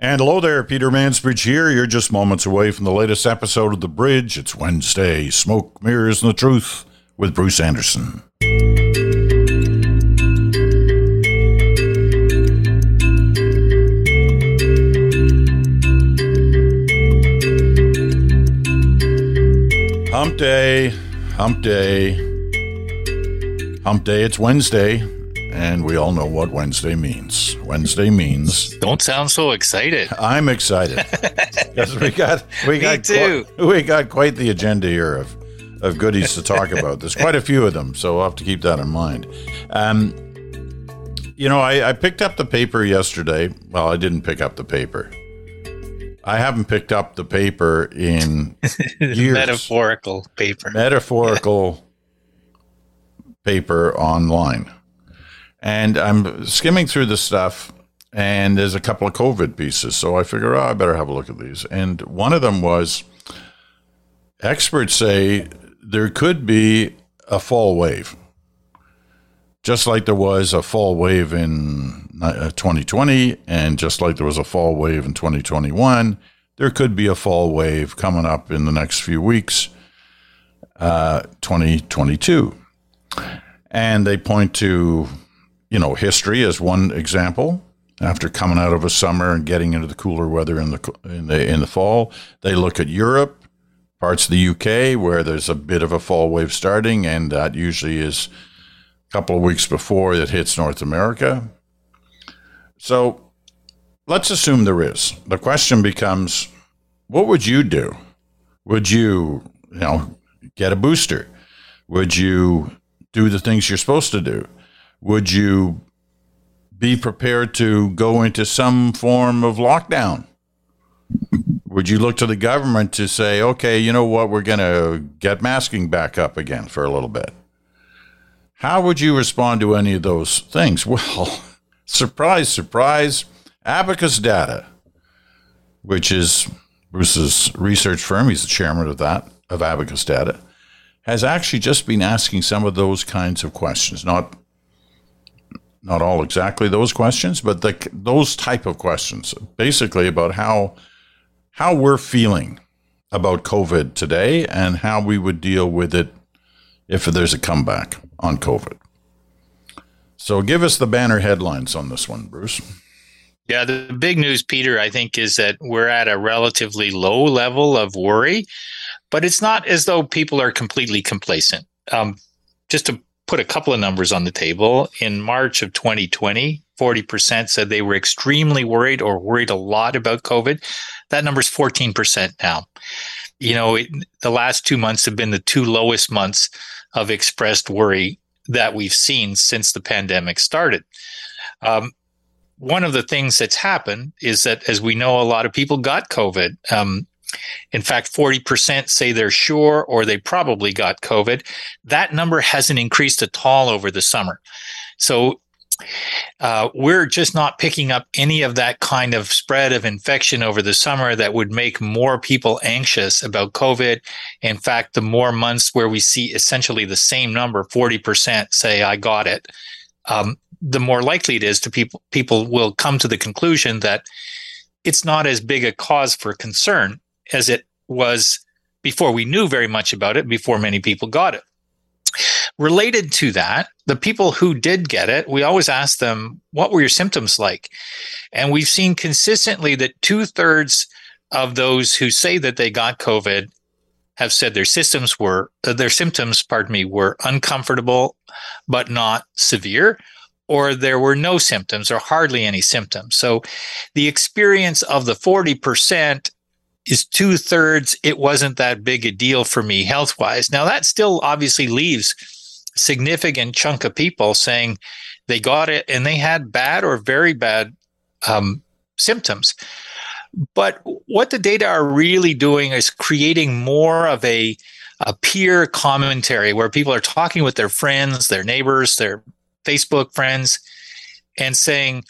And hello there, Peter Mansbridge here. You're just moments away from the latest episode of The Bridge. It's Wednesday, Smoke, Mirrors, and the Truth with Bruce Anderson. Hump day, hump day, hump day. It's Wednesday, and we all know what Wednesday means. Wednesday means Don't sound so excited. I'm excited because we got we Me got too. qui- we got quite the agenda here of of goodies to talk about. There's quite a few of them, so we'll have to keep that in mind. Um, you know, I, I picked up the paper yesterday. Well, I didn't pick up the paper. I haven't picked up the paper in years. Metaphorical paper. metaphorical paper online. And I'm skimming through the stuff, and there's a couple of COVID pieces. So I figure, oh, I better have a look at these. And one of them was experts say there could be a fall wave, just like there was a fall wave in uh, 2020, and just like there was a fall wave in 2021. There could be a fall wave coming up in the next few weeks. 2022. And they point to, you know, history as one example. After coming out of a summer and getting into the cooler weather in the in the in the fall, they look at Europe, parts of the UK where there's a bit of a fall wave starting, and that usually is a couple of weeks before it hits North America. So let's assume there is. The question becomes, what would you do? Would you, you know, get a booster? Would you do the things you're supposed to do? Would you be prepared to go into some form of lockdown? Would you look to the government to say, okay, you know what, we're going to get masking back up again for a little bit? How would you respond to any of those things? Well, surprise, surprise, Abacus Data, which is Bruce's research firm, he's the chairman of that, of Abacus Data, has actually just been asking some of those kinds of questions. Not not all exactly those questions, but the, those type of questions, basically about how how we're feeling about COVID today and how we would deal with it if there's a comeback on COVID. So give us the banner headlines on this one, Bruce. Yeah, the big news, Peter, I think, is that we're at a relatively low level of worry, but it's not as though people are completely complacent. Um, just to put a couple of numbers on the table, in March of 2020, 40% said they were extremely worried or worried a lot about COVID. That number is 14% now. You know, it, the last two months have been the two lowest months of expressed worry that we've seen since the pandemic started. Um, one of the things that's happened is that, as we know, a lot of people got COVID. Um, in fact, 40% say they're sure or they probably got COVID. That number hasn't increased at all over the summer. So uh, we're just not picking up any of that kind of spread of infection over the summer that would make more people anxious about COVID. In fact, the more months where we see essentially the same number, 40% say, I got it, um, the more likely it is to people, people will come to the conclusion that it's not as big a cause for concern as it was before we knew very much about it, before many people got it. Related to that, the people who did get it, we always ask them, what were your symptoms like? And we've seen consistently that two thirds of those who say that they got COVID have said their systems were, uh, their symptoms, pardon me, were uncomfortable, but not severe, or there were no symptoms or hardly any symptoms. So the experience of the 40% is two thirds. It wasn't that big a deal for me health wise. Now that still obviously leaves significant chunk of people saying they got it and they had bad or very bad um, symptoms. But what the data are really doing is creating more of a, a peer commentary where people are talking with their friends, their neighbors, their Facebook friends, and saying,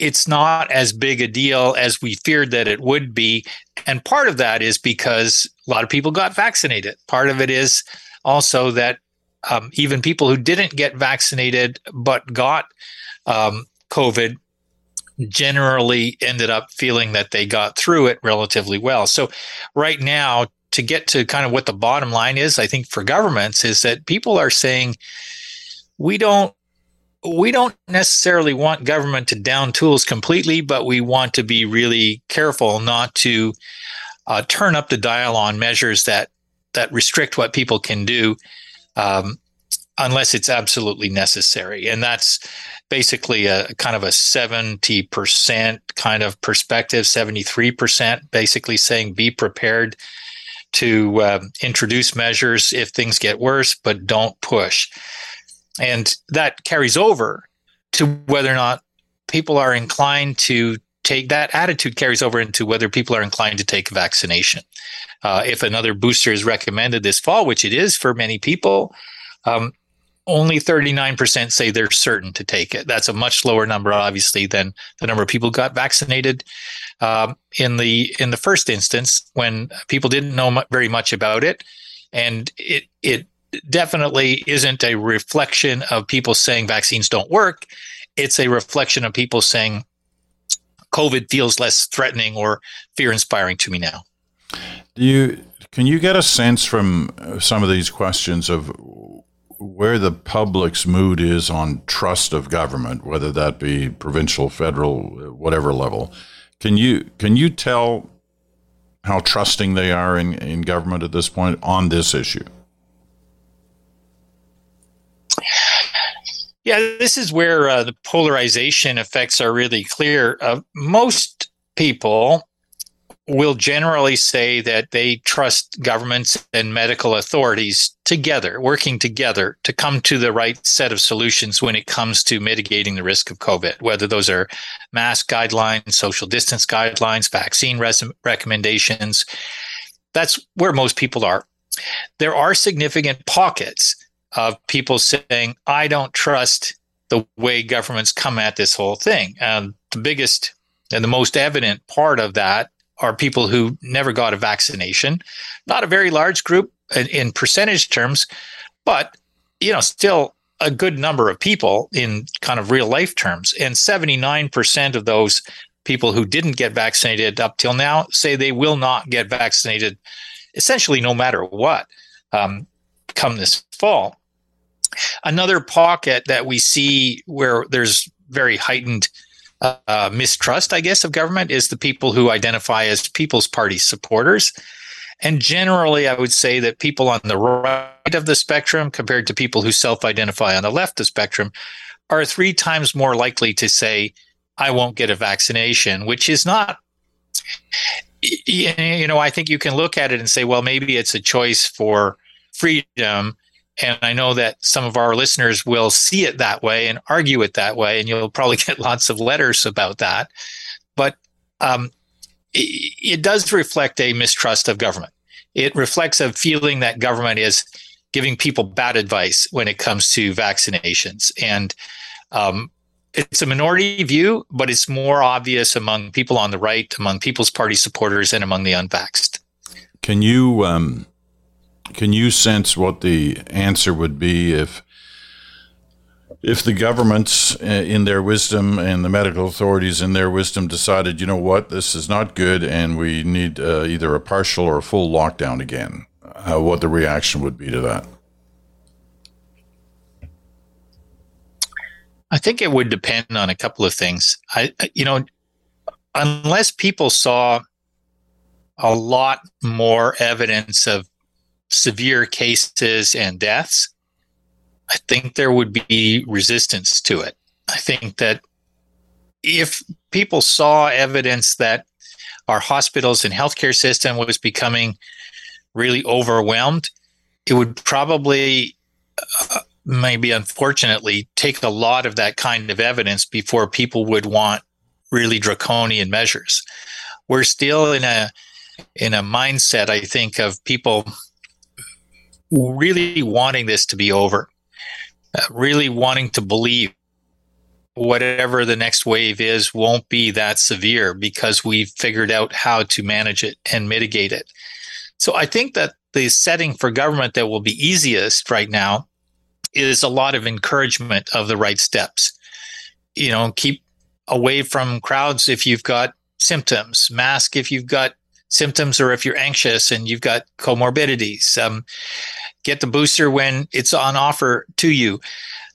it's not as big a deal as we feared that it would be. And part of that is because a lot of people got vaccinated. Part of it is also that um, even people who didn't get vaccinated but got um, COVID generally ended up feeling that they got through it relatively well. So, right now, to get to kind of what the bottom line is, I think for governments is that people are saying we don't we don't necessarily want government to down tools completely, but we want to be really careful not to uh, turn up the dial on measures that that restrict what people can do um, unless it's absolutely necessary. And that's basically a kind of a 70% kind of perspective, 73% basically saying be prepared to uh, introduce measures if things get worse, but don't push. And that carries over to whether or not people are inclined to take that attitude carries over into whether people are inclined to take vaccination. Uh, if another booster is recommended this fall, which it is for many people, um, only 39% say they're certain to take it. That's a much lower number, obviously, than the number of people got vaccinated um, in the in the first instance when people didn't know very much about it, and it it definitely isn't a reflection of people saying vaccines don't work. It's a reflection of people saying COVID feels less threatening or fear inspiring to me now. Do you can you get a sense from uh, some of these questions of where the public's mood is on trust of government, whether that be provincial, federal, whatever level? Can you can you tell how trusting they are in, in government at this point on this issue? Yeah, this is where uh, the polarization effects are really clear. Uh, most people will generally say that they trust governments and medical authorities together, working together to come to the right set of solutions when it comes to mitigating the risk of COVID, whether those are mask guidelines, social distance guidelines, vaccine res- recommendations. That's where most people are. There are significant pockets of people saying, I don't trust the way governments come at this whole thing. And the biggest and the most evident part of that are people who never got a vaccination. Not a very large group in, in percentage terms, but you know, still a good number of people in kind of real life terms. And 79% of those people who didn't get vaccinated up till now say they will not get vaccinated essentially no matter what um, come this fall. Another pocket that we see where there's very heightened uh, mistrust, I guess, of government is the people who identify as People's Party supporters. And generally, I would say that people on the right of the spectrum compared to people who self identify on the left of the spectrum are three times more likely to say, I won't get a vaccination, which is not, you know, I think you can look at it and say, well, maybe it's a choice for freedom and I know that some of our listeners will see it that way and argue it that way, and you'll probably get lots of letters about that. But um, it, it does reflect a mistrust of government. It reflects a feeling that government is giving people bad advice when it comes to vaccinations. And um, it's a minority view, but it's more obvious among people on the right, among People's Party supporters, and among the unvaxxed. Can you um, can you sense what the answer would be if if the governments uh, in their wisdom and the medical authorities in their wisdom decided, you know what, this is not good and we need uh, either a partial or a full lockdown again, uh, what the reaction would be to that? I think it would depend on a couple of things. I, you know, unless people saw a lot more evidence of severe cases and deaths, I think there would be resistance to it. I think that if people saw evidence that our hospitals and healthcare system was becoming really overwhelmed, it would probably, uh, maybe unfortunately, take a lot of that kind of evidence before people would want really draconian measures. We're still in a in a mindset, I think, of people really wanting this to be over, uh, really wanting to believe whatever the next wave is won't be that severe because we've figured out how to manage it and mitigate it. So I think that the setting for government that will be easiest right now is a lot of encouragement of the right steps. You know, keep away from crowds if you've got symptoms, mask if you've got symptoms or if you're anxious and you've got comorbidities. Um, get the booster when it's on offer to you.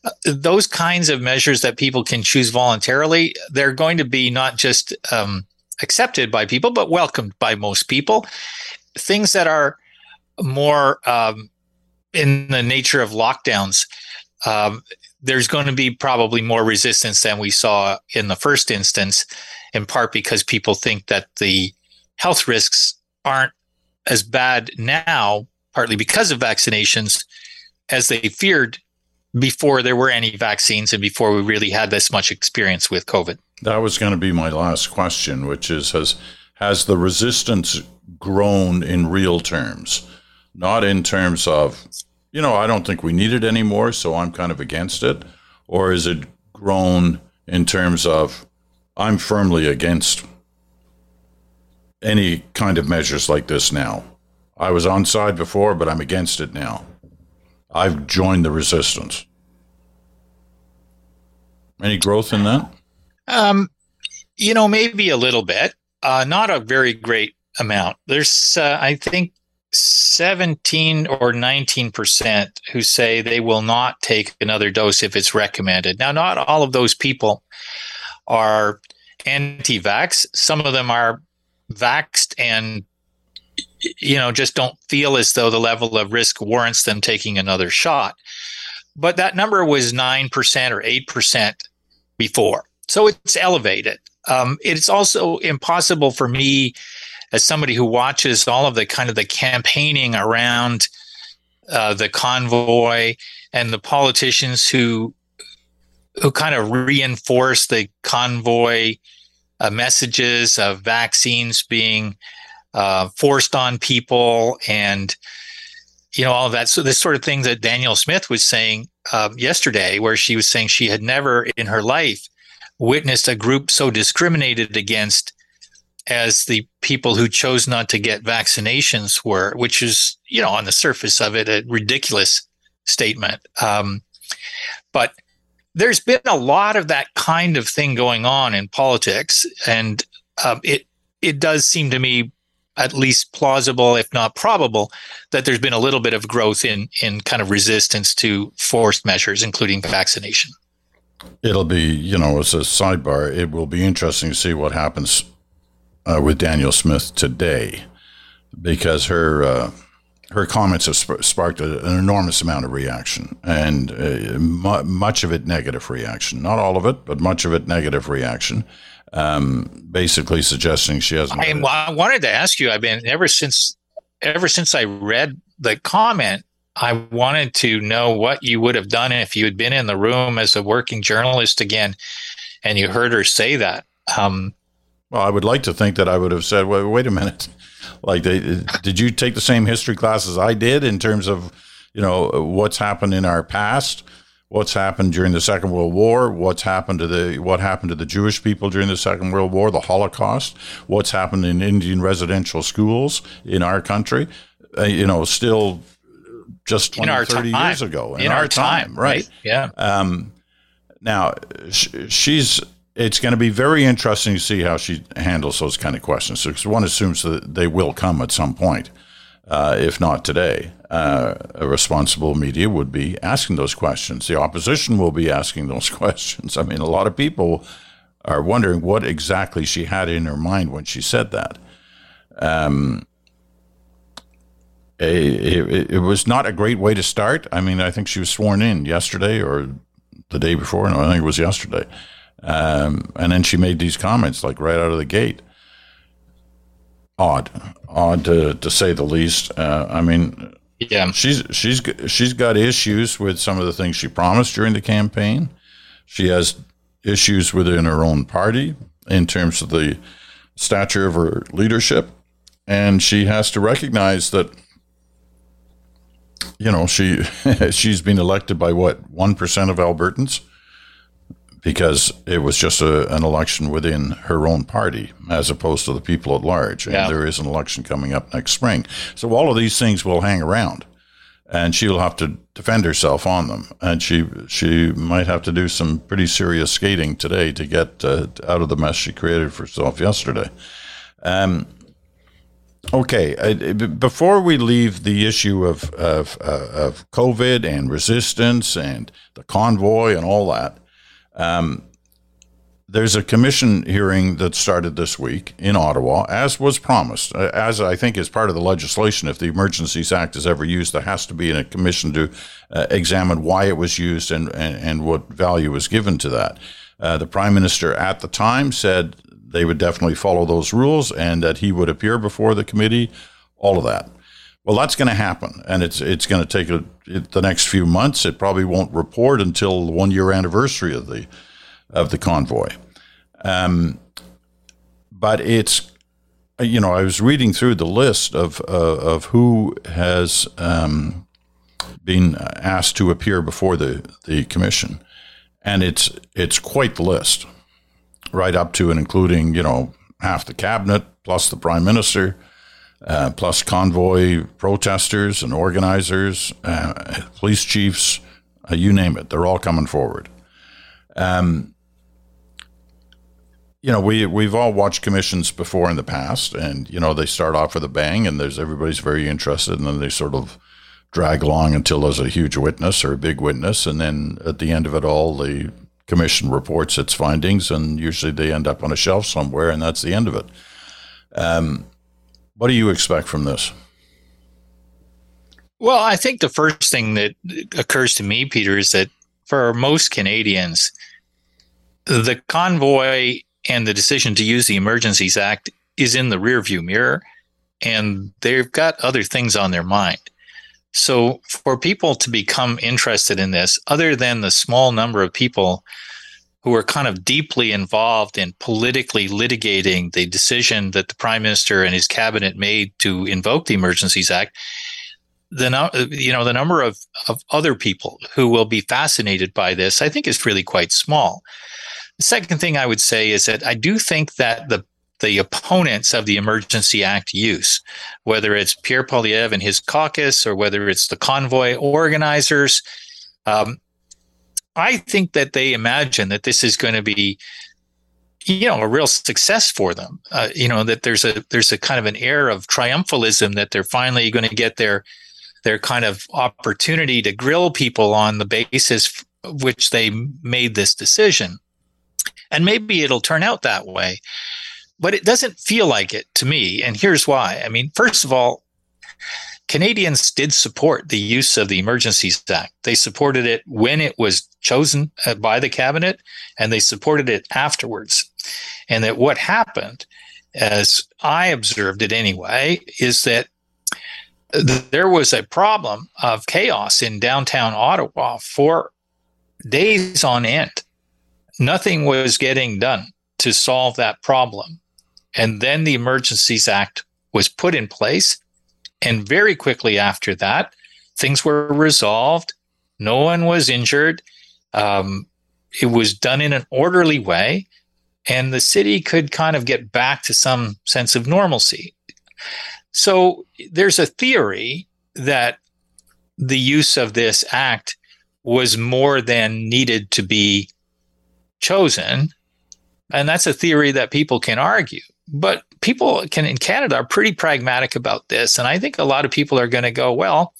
Uh, those kinds of measures that people can choose voluntarily, they're going to be not just um, accepted by people, but welcomed by most people. Things that are more um, in the nature of lockdowns, um, there's going to be probably more resistance than we saw in the first instance, in part because people think that the health risks aren't as bad now, partly because of vaccinations, as they feared before there were any vaccines and before we really had this much experience with COVID. That was going to be my last question, which is has has the resistance grown in real terms, not in terms of, you know, I don't think we need it anymore, so I'm kind of against it, or is it grown in terms of I'm firmly against any kind of measures like this now. I was on side before, but I'm against it now. I've joined the resistance. Any growth in that? Um, you know, maybe a little bit. Uh, not a very great amount. There's, uh, I think, 17 or 19 percent who say they will not take another dose if it's recommended. Now, not all of those people are anti-vax. Some of them are vaxed and you know just don't feel as though the level of risk warrants them taking another shot. But that number was 9% or 8% before. So it's elevated. Um, it's also impossible for me as somebody who watches all of the kind of the campaigning around uh, the convoy and the politicians who who kind of reinforce the convoy uh, messages of vaccines being uh, forced on people and you know all of that. So this sort of thing that danielle smith was saying uh, yesterday where she was saying she had never in her life witnessed a group so discriminated against as the people who chose not to get vaccinations were which is you know on the surface of it a ridiculous statement. Um, but there's been a lot of that kind of thing going on in politics, and um, it it does seem to me at least plausible, if not probable, that there's been a little bit of growth in in kind of resistance to forced measures, including vaccination. It'll be, you know, as a sidebar, it will be interesting to see what happens uh, with Danielle Smith today, because her. Uh, her comments have sp- sparked a, an enormous amount of reaction, and uh, mu- much of it negative reaction. Not all of it, but much of it negative reaction. Um, basically, suggesting she has. I, I wanted to ask you. I've been ever since ever since I read the comment. I wanted to know what you would have done if you had been in the room as a working journalist again, and you heard her say that. Um, well, I would like to think that I would have said, "Wait, wait a minute." Like, they, did you take the same history class as I did in terms of, you know, what's happened in our past? What's happened during the Second World War? What's happened to the what happened to the Jewish people during the Second World War? The Holocaust? What's happened in Indian residential schools in our country? Uh, you know, still just 20, in 30 time. years ago. In, in our, our, time, time right? right? Yeah. Um, now, sh- she's it's going to be very interesting to see how she handles those kind of questions. Because one assumes that they will come at some point, uh, if not today. Uh, a responsible media would be asking those questions. The opposition will be asking those questions. I mean, a lot of people are wondering what exactly she had in her mind when she said that. Um, it, it, was not a great way to start. I mean, I think she was sworn in yesterday or the day before. No, I think it was yesterday. Um, and then she made these comments like right out of the gate. Odd, odd to, to say the least. Uh, I mean, yeah, she's she's she's got issues with some of the things she promised during the campaign. She has issues within her own party in terms of the stature of her leadership, and she has to recognize that you know she she's been elected by what one percent of Albertans because it was just a, an election within her own party as opposed to the people at large. And yeah. there is an election coming up next spring. So all of these things will hang around. and she will have to defend herself on them. And she she might have to do some pretty serious skating today to get uh, out of the mess she created for herself yesterday. Um, okay, uh, before we leave the issue of of, uh, of COVID and resistance and the convoy and all that. Um, there's a commission hearing that started this week in Ottawa, as was promised. Uh, as I think is part of the legislation, if the Emergencies Act is ever used, there has to be a commission to uh, examine why it was used and, and, and what value was given to that. Uh, the Prime Minister at the time said they would definitely follow those rules and that he would appear before the committee, all of that. Well, that's going to happen, and it's it's going to take a, it, the next few months. It probably won't report until the one year anniversary of the of the convoy. Um, but it's, you know, I was reading through the list of uh, of who has um, been asked to appear before the, the commission, and it's it's quite the list, right up to and including you know half the cabinet plus the prime minister. Uh, plus convoy protesters and organizers, uh, police chiefs, uh, you name it, they're all coming forward. Um, you know, we we've all watched commissions before in the past, and you know they start off with a bang, and there's everybody's very interested, and then they sort of drag along until there's a huge witness or a big witness, and then at the end of it all, the commission reports its findings, and usually they end up on a shelf somewhere, and that's the end of it. Um, what do you expect from this? Well, I think the first thing that occurs to me, Peter, is that for most Canadians, the convoy and the decision to use the Emergencies Act is in the rearview mirror, and they've got other things on their mind. So, for people to become interested in this, other than the small number of people who are kind of deeply involved in politically litigating the decision that the prime minister and his cabinet made to invoke the Emergencies Act, the you know the number of of other people who will be fascinated by this, I think, is really quite small. The second thing I would say is that I do think that the the opponents of the Emergency Act use, whether it's Pierre Poilievre and his caucus or whether it's the convoy organizers, um, I think that they imagine that this is going to be, you know, a real success for them. Uh, you know that there's a there's a kind of an air of triumphalism that they're finally going to get their their kind of opportunity to grill people on the basis which they made this decision. And maybe it'll turn out that way. But it doesn't feel like it to me. And here's why. I mean, first of all, Canadians did support the use of the Emergencies Act. They supported it when it was chosen uh, by the cabinet, and they supported it afterwards. And that what happened, as I observed it anyway, is that there was a problem of chaos in downtown Ottawa for days on end nothing was getting done to solve that problem. And then the Emergencies Act was put in place. And very quickly after that, things were resolved. No one was injured. Um, it was done in an orderly way. And the city could kind of get back to some sense of normalcy. So there's a theory that the use of this act was more than needed to be chosen. And that's a theory that people can argue. But people can in Canada are pretty pragmatic about this. And I think a lot of people are going to go, well,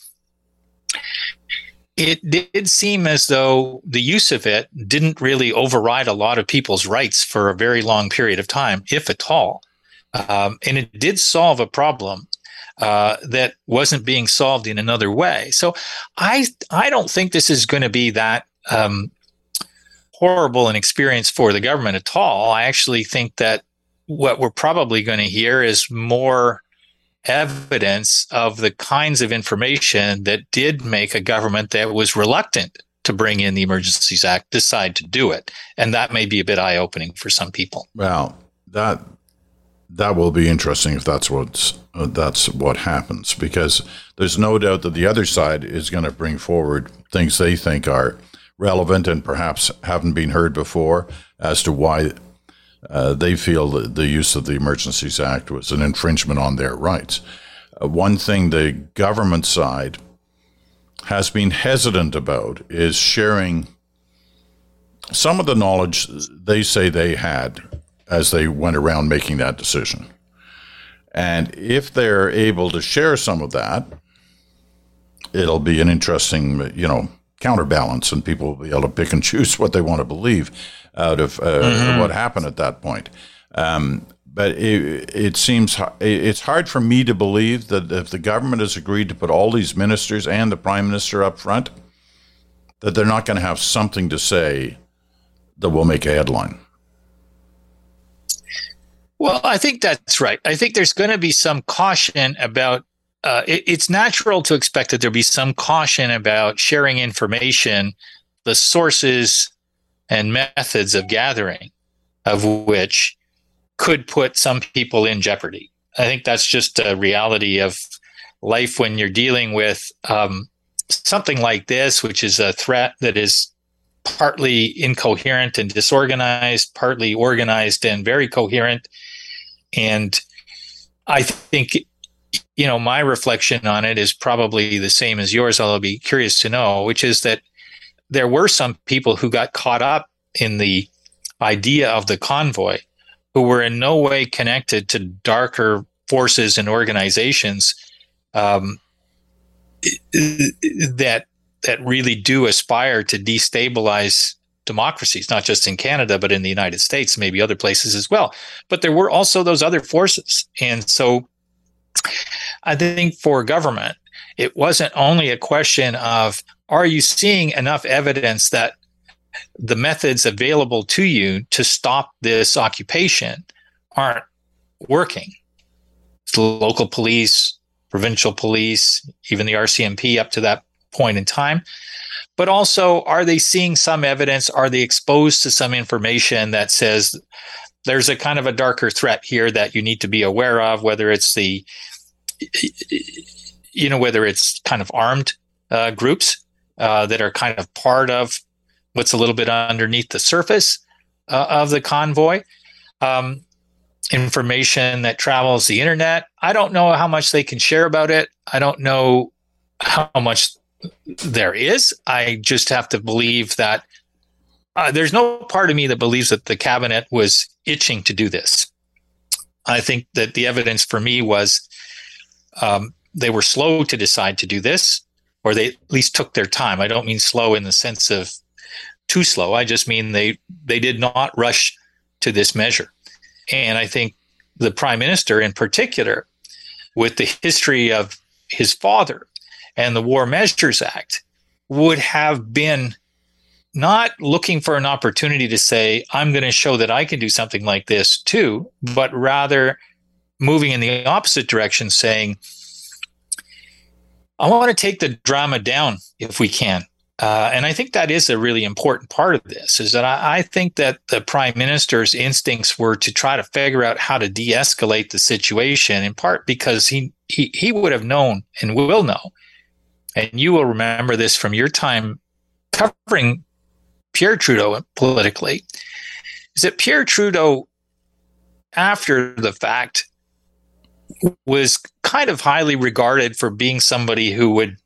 it did seem as though the use of it didn't really override a lot of people's rights for a very long period of time, if at all. Um, and it did solve a problem uh, that wasn't being solved in another way. So I I don't think this is going to be that um, horrible an experience for the government at all. I actually think that what we're probably going to hear is more evidence of the kinds of information that did make a government that was reluctant to bring in the Emergencies Act decide to do it. And that may be a bit eye opening for some people. Well, that that will be interesting if that's what's uh, that's what happens because there's no doubt that the other side is going to bring forward things they think are relevant and perhaps haven't been heard before as to why uh, they feel that the use of the Emergencies Act was an infringement on their rights. Uh, one thing the government side has been hesitant about is sharing some of the knowledge they say they had as they went around making that decision. And if they're able to share some of that, it'll be an interesting, you know, counterbalance, and people will be able to pick and choose what they want to believe out of uh, mm-hmm. what happened at that point. Um, but it, it, seems it's hard for me to believe that if the government has agreed to put all these ministers and the prime minister up front, that they're not going to have something to say that will make a headline. Well, I think that's right. I think there's going to be some caution about. Uh, it, it's natural to expect that there'll be some caution about sharing information, the sources and methods of gathering, of which could put some people in jeopardy. I think that's just a reality of life when you're dealing with um, something like this, which is a threat that is partly incoherent and disorganized, partly organized and very coherent. And I think, you know, my reflection on it is probably the same as yours. although I'll be curious to know, which is that there were some people who got caught up in the idea of the convoy who were in no way connected to darker forces and organizations um, that that really do aspire to destabilize democracies, not just in Canada, but in the United States, maybe other places as well. But there were also those other forces. And so I think for government, it wasn't only a question of are you seeing enough evidence that the methods available to you to stop this occupation aren't working. The local police, provincial police, even the RCMP up to that point in time. But also, are they seeing some evidence? Are they exposed to some information that says there's a kind of a darker threat here that you need to be aware of, whether it's the, you know, whether it's kind of armed uh, groups uh, that are kind of part of what's a little bit underneath the surface uh, of the convoy. Um, information that travels the internet. I don't know how much they can share about it. I don't know how much there is. I just have to believe that uh, there's no part of me that believes that the cabinet was itching to do this. I think that the evidence for me was um, they were slow to decide to do this, or they at least took their time. I don't mean slow in the sense of too slow. I just mean they they did not rush to this measure. And I think the prime minister in particular, with the history of his father and the War Measures Act, would have been not looking for an opportunity to say, I'm going to show that I can do something like this too, but rather moving in the opposite direction, saying, I want to take the drama down if we can. Uh, and I think that is a really important part of this is that I, I, think that the prime minister's instincts were to try to figure out how to de-escalate the situation in part because he, he, he would have known and will know. And you will remember this from your time covering Pierre Trudeau politically is that Pierre Trudeau, after the fact, was kind of highly regarded for being somebody who would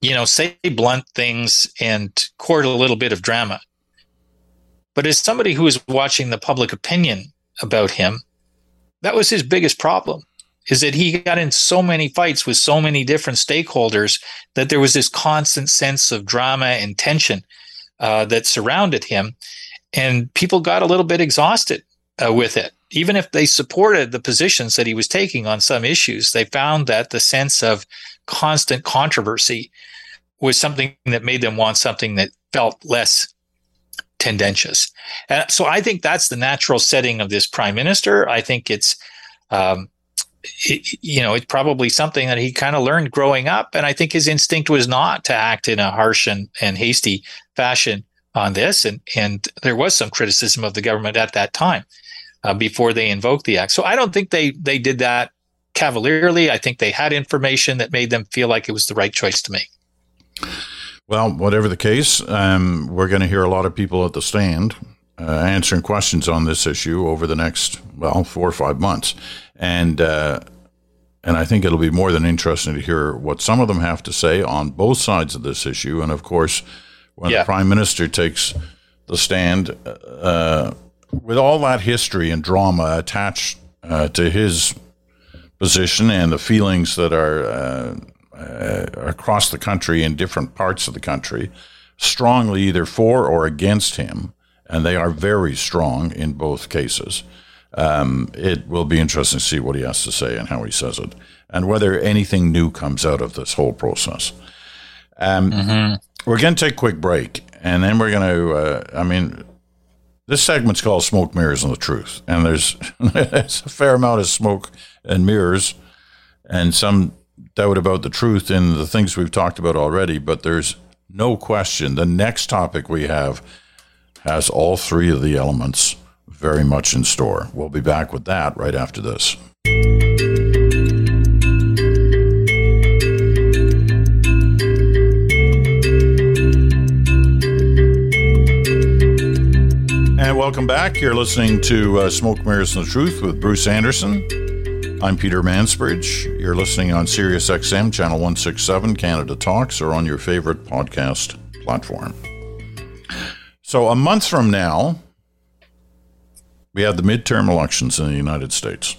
you know, say blunt things and court a little bit of drama. But as somebody who was watching the public opinion about him, that was his biggest problem is that he got in so many fights with so many different stakeholders that there was this constant sense of drama and tension uh, that surrounded him. And people got a little bit exhausted uh, with it. Even if they supported the positions that he was taking on some issues, they found that the sense of constant controversy was something that made them want something that felt less tendentious. And so I think that's the natural setting of this prime minister. I think it's, um, it, you know, it's probably something that he kind of learned growing up. And I think his instinct was not to act in a harsh and, and hasty fashion on this. And, and there was some criticism of the government at that time uh, before they invoked the act. So I don't think they, they did that cavalierly. I think they had information that made them feel like it was the right choice to make. Well, whatever the case, um, we're going to hear a lot of people at the stand uh, answering questions on this issue over the next, well, four or five months. And, uh, and I think it'll be more than interesting to hear what some of them have to say on both sides of this issue. And of course, when yeah. the prime minister takes the stand, uh, with all that history and drama attached uh, to his position and the feelings that are uh, uh, across the country in different parts of the country, strongly either for or against him, and they are very strong in both cases. Um, it will be interesting to see what he has to say and how he says it, and whether anything new comes out of this whole process. Um, mm-hmm. We're going to take a quick break, and then we're going to. Uh, I mean, this segment's called "Smoke, Mirrors, and the Truth," and there's, there's a fair amount of smoke and mirrors, and some doubt about the truth in the things we've talked about already. But there's no question the next topic we have has all three of the elements very much in store. We'll be back with that right after this. And welcome back. You're listening to uh, Smoke Mirrors and the Truth with Bruce Anderson. I'm Peter Mansbridge. You're listening on Sirius XM, Channel 167, Canada Talks, or on your favorite podcast platform. So, a month from now, we have the midterm elections in the United States.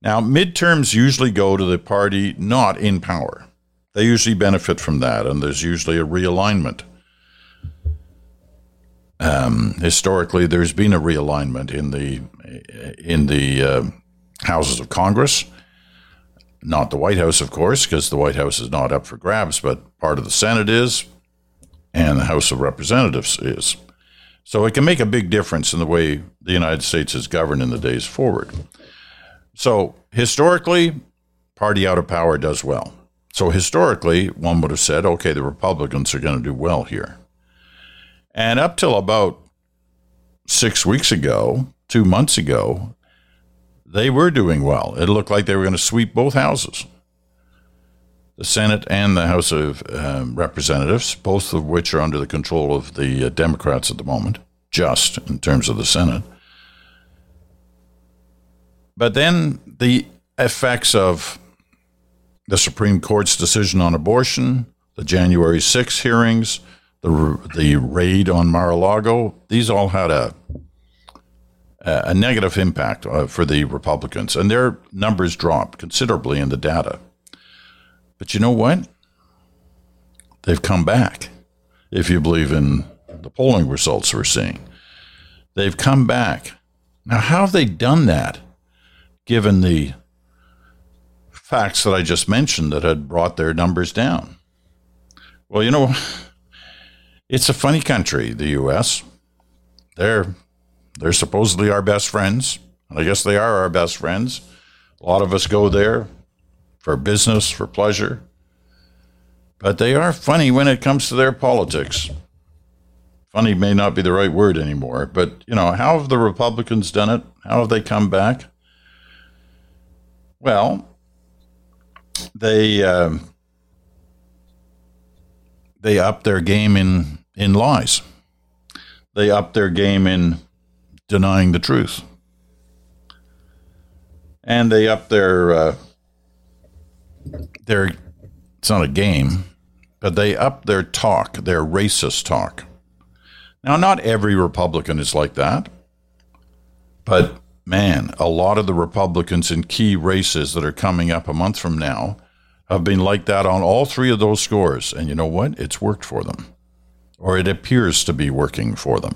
Now, midterms usually go to the party not in power. They usually benefit from that, and there's usually a realignment. Um, historically, there's been a realignment in the in the uh, houses of Congress, not the White House, of course, because the White House is not up for grabs, but part of the Senate is, and the House of Representatives is. So it can make a big difference in the way the United States is governed in the days forward. So historically, party out of power does well. So historically, one would have said, okay, the Republicans are going to do well here. And up till about six weeks ago, two months ago, they were doing well. It looked like they were going to sweep both houses the Senate and the House of um, Representatives, both of which are under the control of the uh, Democrats at the moment, just in terms of the Senate. But then the effects of the Supreme Court's decision on abortion, the January 6 hearings, the, the raid on Mar a Lago, these all had a, a negative impact uh, for the Republicans, and their numbers dropped considerably in the data. But you know what? They've come back, if you believe in the polling results we're seeing. They've come back. Now, how have they done that, given the facts that I just mentioned that had brought their numbers down? Well, you know, it's a funny country, the U.S. They're they're supposedly our best friends. and I guess they are our best friends. A lot of us go there for business, for pleasure. But they are funny when it comes to their politics. Funny may not be the right word anymore, but you know, how have the Republicans done it? How have they come back? Well, they uh, they up their game in in lies. They up their game in denying the truth, and they up their uh, they're it's not a game, but they up their talk, their racist talk. Now, not every Republican is like that, but man, a lot of the Republicans in key races that are coming up a month from now have been like that on all three of those scores. And you know what? It's worked for them, or it appears to be working for them.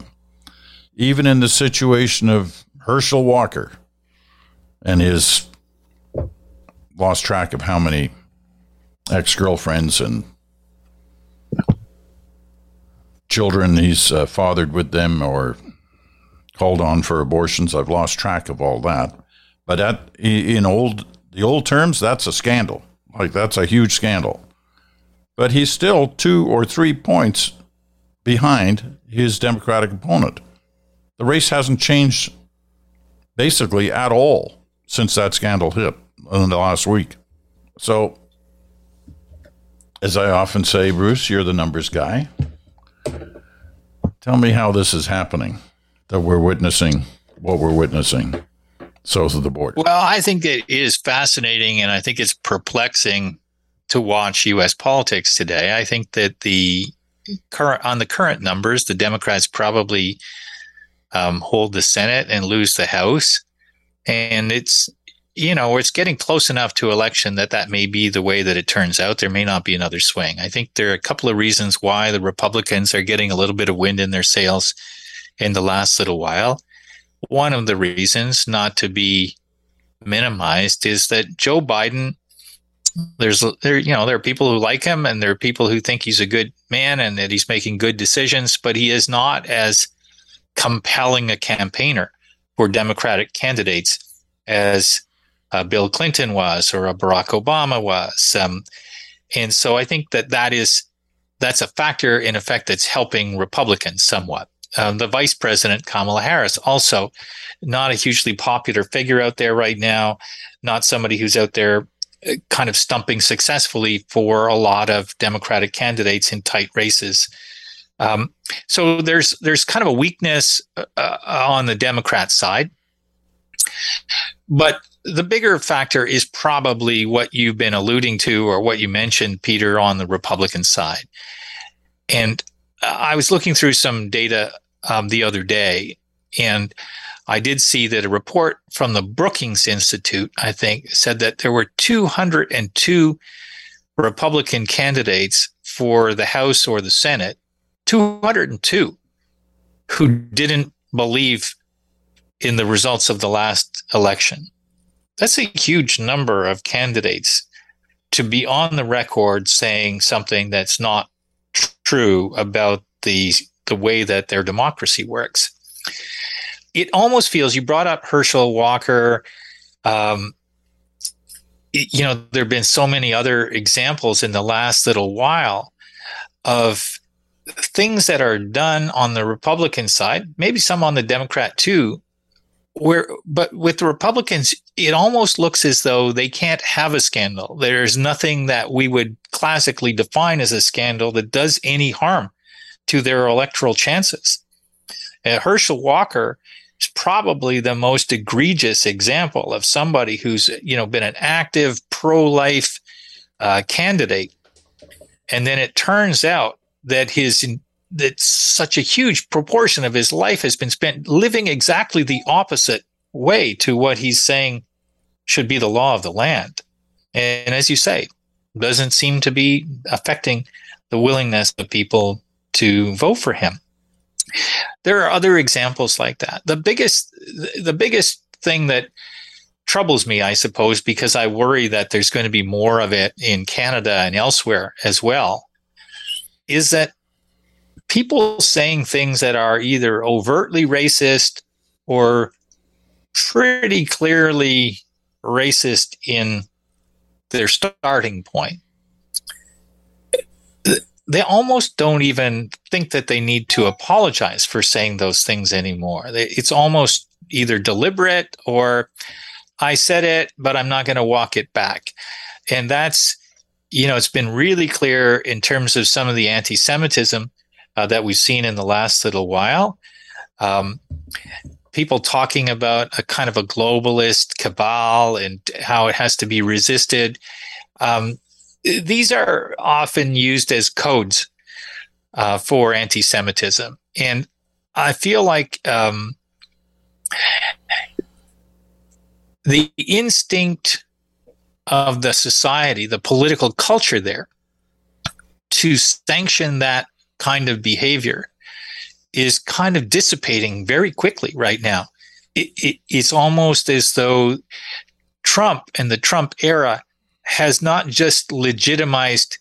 Even in the situation of Herschel Walker and his lost track of how many ex girlfriends and children he's uh, fathered with them or called on for abortions. I've lost track of all that. But at, in old the old terms, that's a scandal. Like that's a huge scandal. But he's still two or three points behind his Democratic opponent. The race hasn't changed basically at all since that scandal hit in the last week. So, as I often say, Bruce, you're the numbers guy. Tell me how this is happening that we're witnessing what we're witnessing. South of the border? Well, I think it is fascinating and I think it's perplexing to watch U.S. politics today. I think that the current on the current numbers, the Democrats probably um, hold the Senate and lose the House, and it's you know it's getting close enough to election that that may be the way that it turns out. There may not be another swing. I think there are a couple of reasons why the Republicans are getting a little bit of wind in their sails in the last little while. One of the reasons, not to be minimized, is that Joe Biden there's there you know there are people who like him and there are people who think he's a good man and that he's making good decisions but he is not as compelling a campaigner for democratic candidates as uh, bill clinton was or barack obama was. Um, and so i think that that is that's a factor in effect that's helping republicans somewhat um, the vice president kamala harris also not a hugely popular figure out there right now not somebody who's out there kind of stumping successfully for a lot of Democratic candidates in tight races. Um, so there's there's kind of a weakness uh, uh, on the Democrat side, but the bigger factor is probably what you've been alluding to or what you mentioned, Peter, on the Republican side. And I was looking through some data um, the other day, and I did see that a report from the Brookings Institute, I think, said that there were 202 Republican candidates for the House or the Senate, 202 who didn't believe in the results of the last election. That's a huge number of candidates to be on the record saying something that's not true about the the way that their democracy works it almost feels you brought up Herschel Walker. Um, you know, there have been so many other examples in the last little while of things that are done on the Republican side, maybe some on the Democrat too, where but with the Republicans, it almost looks as though they can't have a scandal. There's nothing that we would classically define as a scandal that does any harm to their electoral chances. Uh, Herschel Walker is probably the most egregious example of somebody who's you know been an active pro-life uh, candidate, and then it turns out that his that such a huge proportion of his life has been spent living exactly the opposite way to what he's saying should be the law of the land. And as you say, doesn't seem to be affecting the willingness of people to vote for him. There are other examples like that. The biggest, the biggest thing that troubles me, I suppose, because I worry that there's going to be more of it in Canada and elsewhere as well, is that people saying things that are either overtly racist or pretty clearly racist in their starting point they almost don't even think that they need to apologize for saying those things anymore. It's almost either deliberate or I said it, but I'm not going to walk it back. And that's, you know, it's been really clear in terms of some of the anti Semitism uh, that we've seen in the last little while. Um, people talking about a kind of a globalist cabal and how it has to be resisted. Um, these are often used as codes uh, for anti-Semitism, and I feel like um, the instinct of the society, the political culture there, to sanction that kind of behavior is kind of dissipating very quickly right now. It, it, it's almost as though Trump and the Trump era has not just legitimized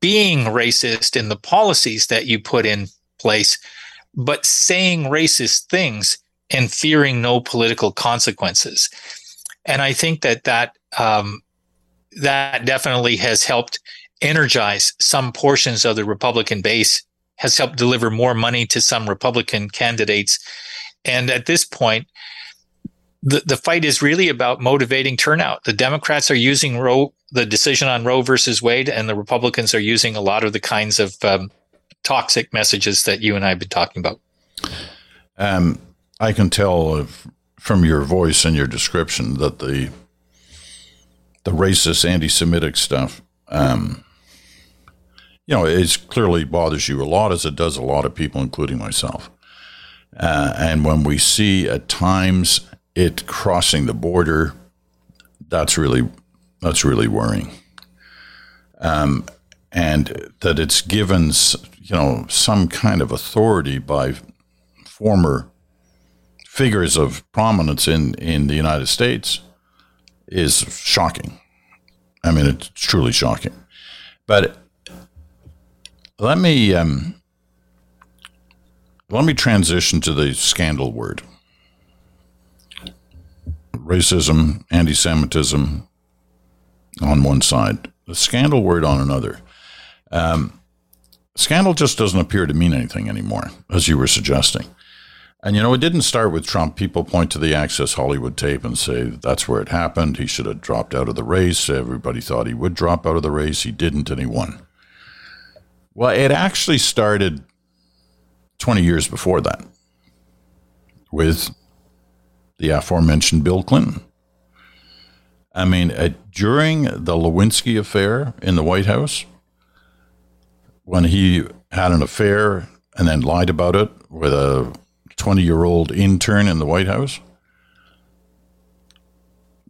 being racist in the policies that you put in place, but saying racist things and fearing no political consequences. And I think that that um, that definitely has helped energize some portions of the Republican base, has helped deliver more money to some Republican candidates. And at this point, the, the fight is really about motivating turnout. The Democrats are using Roe, the decision on Roe versus Wade, and the Republicans are using a lot of the kinds of um, toxic messages that you and I have been talking about. Um, I can tell from your voice and your description that the the racist, anti-Semitic stuff, um, you know, it clearly bothers you a lot, as it does a lot of people, including myself. Uh, and when we see at times it crossing the border, that's really that's really worrying. Um, and that it's given, you know, some kind of authority by former figures of prominence in, in the United States is shocking. I mean, it's truly shocking. But let me um, let me transition to the scandal word: racism, anti-Semitism on one side, the scandal word on another. Um, scandal just doesn't appear to mean anything anymore, as you were suggesting. And you know, it didn't start with Trump. People point to the Access Hollywood tape and say that's where it happened. He should have dropped out of the race. Everybody thought he would drop out of the race. He didn't, and he won. Well, it actually started 20 years before that with the aforementioned Bill Clinton. I mean, uh, during the Lewinsky affair in the White House, when he had an affair and then lied about it with a 20 year old intern in the White House.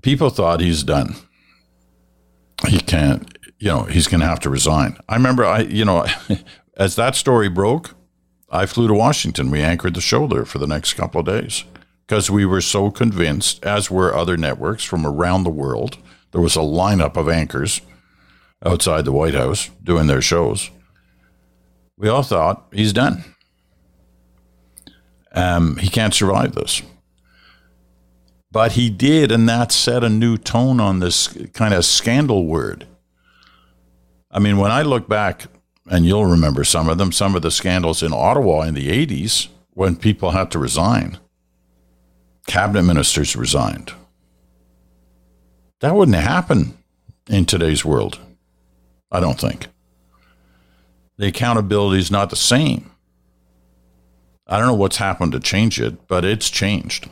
People thought he's done. He can't, you know, he's going to have to resign. I remember, I, you know, as that story broke, I flew to Washington. We anchored the show there for the next couple of days because we were so convinced, as were other networks from around the world. There was a lineup of anchors outside the White House doing their shows. We all thought he's done. Um, he can't survive this. But he did, and that set a new tone on this kind of scandal word. I mean, when I look back, and you'll remember some of them, some of the scandals in Ottawa in the 80s when people had to resign, cabinet ministers resigned. That wouldn't happen in today's world, I don't think. The accountability is not the same. I don't know what's happened to change it, but it's changed.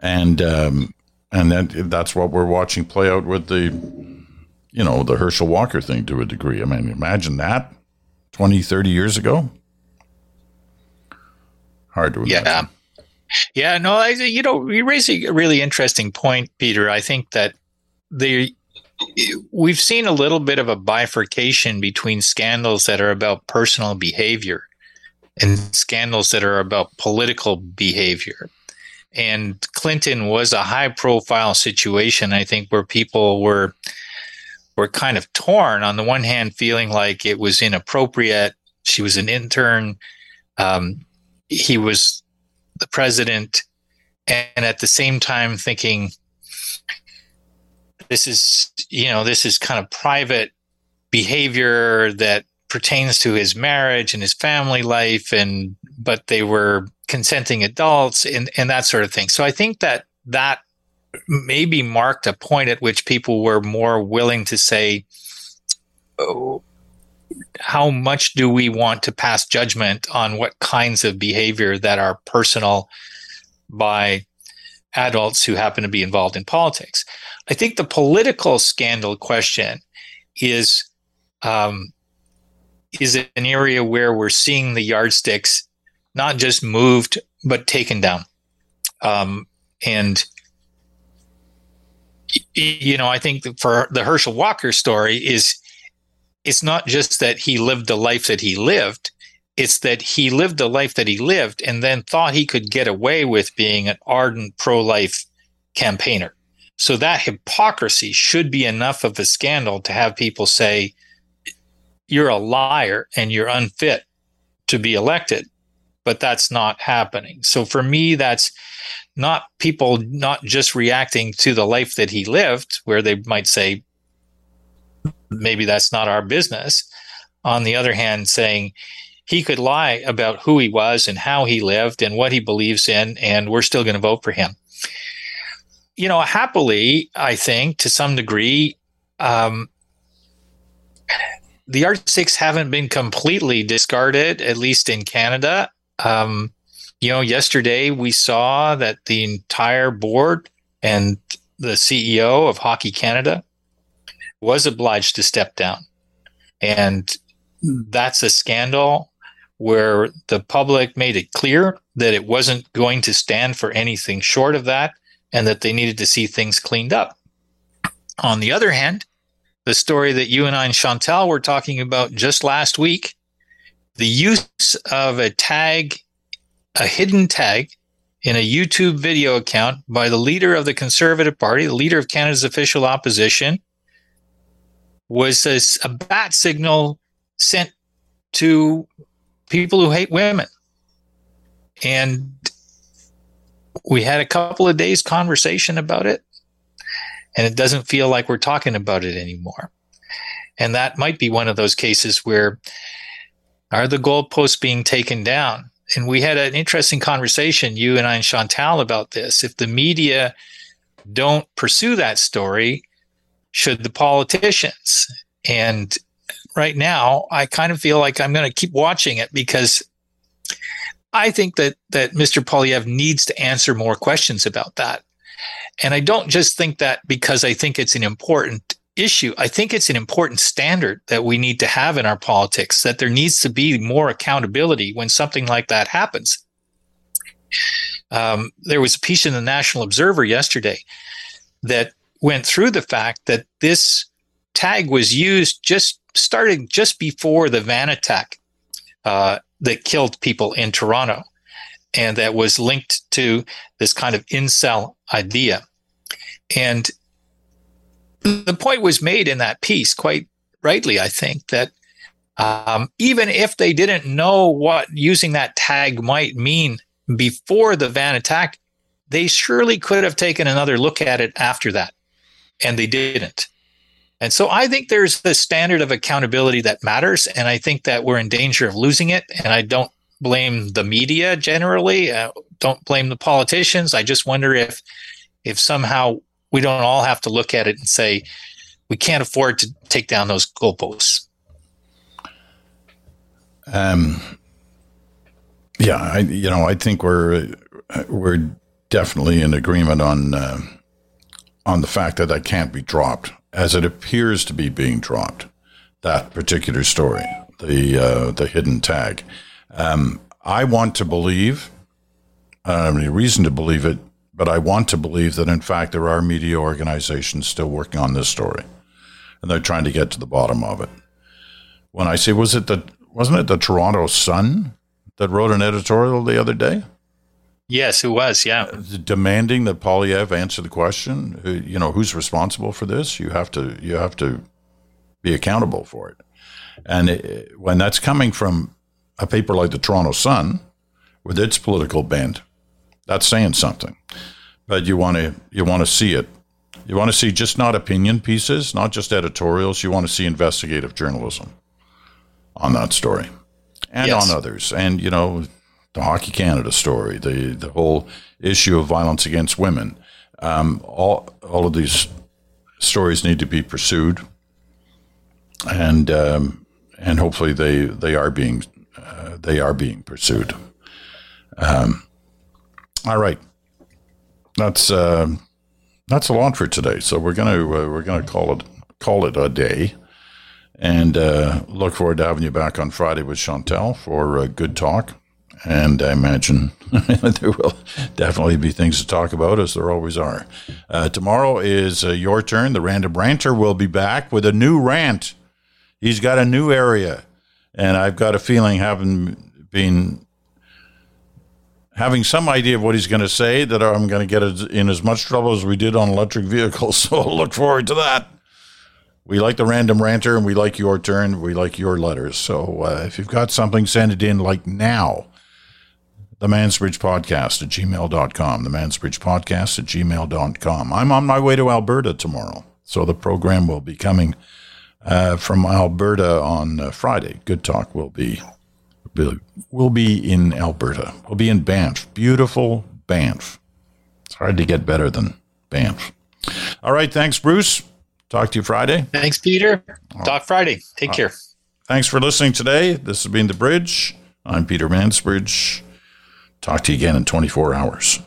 And um, and that that's what we're watching play out with the, you know, the Herschel Walker thing to a degree. I mean, imagine that 20, 30 years ago. Hard to imagine. Yeah. Yeah, no, I, you know, you raise a really interesting point, Peter. I think that the we've seen a little bit of a bifurcation between scandals that are about personal behavior and scandals that are about political behavior. And Clinton was a high profile situation, I think, where people were were kind of torn on the one hand, feeling like it was inappropriate. She was an intern. Um, he was the president. And at the same time, thinking, this is, you know, this is kind of private behavior that pertains to his marriage and his family life and but they were consenting adults and and that sort of thing so i think that that maybe marked a point at which people were more willing to say oh, how much do we want to pass judgment on what kinds of behavior that are personal by adults who happen to be involved in politics i think the political scandal question is um, is an area where we're seeing the yardsticks not just moved but taken down. Um, and you know, I think for the Herschel Walker story is it's not just that he lived the life that he lived, it's that he lived the life that he lived and then thought he could get away with being an ardent pro-life campaigner. So that hypocrisy should be enough of a scandal to have people say, you're a liar and you're unfit to be elected but that's not happening so for me that's not people not just reacting to the life that he lived where they might say maybe that's not our business on the other hand saying he could lie about who he was and how he lived and what he believes in and we're still going to vote for him you know happily i think to some degree um, the yardsticks haven't been completely discarded, at least in Canada. Um, you know, yesterday we saw that the entire board and the CEO of Hockey Canada was obliged to step down. And that's a scandal where the public made it clear that it wasn't going to stand for anything short of that and that they needed to see things cleaned up. On the other hand, the story that you and I and Chantal were talking about just last week, the use of a tag a hidden tag in a YouTube video account by the leader of the Conservative Party, the leader of Canada's official opposition, was a, a bat signal sent to people who hate women. And we had a couple of days conversation about it, and it doesn't feel like we're talking about it anymore. And that might be one of those cases where are the goalposts being taken down? and we had an interesting conversation, you and I and Chantal, about this. If the media don't pursue that story, should the politicians? And right now, I kind of feel like I'm going to keep watching it because I think that that Mr. Poilievre needs to answer more questions about that. And I don't just think that because I think it's an important issue. I think it's an important standard that we need to have in our politics that there needs to be more accountability when something like that happens. Um, there was a piece in the National Observer yesterday that went through the fact that this tag was used just starting just before the van attack uh, that killed people in Toronto, and that was linked to this kind of incel idea. And the point was made in that piece quite rightly, I think, that um, even if they didn't know what using that tag might mean before the van attack, they surely could have taken another look at it after that. And they didn't. And so I think there's the standard of accountability that matters. And I think that we're in danger of losing it. And I don't blame the media generally, uh, don't blame the politicians. I just wonder if if somehow we don't all have to look at it and say we can't afford to take down those goalposts. Um, yeah, I, you know, I think we're we're definitely in agreement on uh, on the fact that that can't be dropped, as it appears to be being dropped. That particular story, the uh, the hidden tag. Um, I want to believe. I don't have any reason to believe it but I want to believe that, in fact, there are media organizations still working on this story, and they're trying to get to the bottom of it. When I say, was it the wasn't it the Toronto Sun that wrote an editorial the other day? Yes, it was. Yeah, uh, demanding that Poilievre answer the question. You know, who's responsible for this? You have to. You have to be accountable for it. And it, when that's coming from a paper like the Toronto Sun, with its political bent, that's saying something. But you want to you want to see it. You want to see just not opinion pieces, not just editorials. You want to see investigative journalism on that story and yes. on others. And you know, the Hockey Canada story, the the whole issue of violence against women. Um, all all of these stories need to be pursued, and um, and hopefully they they are being uh, they are being pursued. Um, all right, that's uh, that's a lot for today. So we're gonna uh, we're gonna call it call it a day, and uh, look forward to having you back on Friday with Chantal for a good talk. And I imagine there will definitely be things to talk about, as there always are. Uh, tomorrow is uh, your turn. The random ranter will be back with a new rant. He's got a new area, and I've got a feeling, having been having some idea of what he's going to say that I'm going to get in as much trouble as we did on electric vehicles. So I'll look forward to that. We like the random ranter and we like your turn. We like your letters. So uh, if you've got something, send it in like now. The Mansbridge Podcast at gmail.com. The Mansbridge Podcast at gmail.com. I'm on my way to Alberta tomorrow. So the program will be coming uh, from Alberta on uh, Friday. Good Talk will be We'll be in Alberta. We'll be in Banff. Beautiful Banff. It's hard to get better than Banff. All right. Thanks, Bruce. Talk to you Friday. Thanks, Peter. Talk Friday. Take care. Thanks for listening today. This has been The Bridge. I'm Peter Mansbridge. Talk to you again in 24 hours.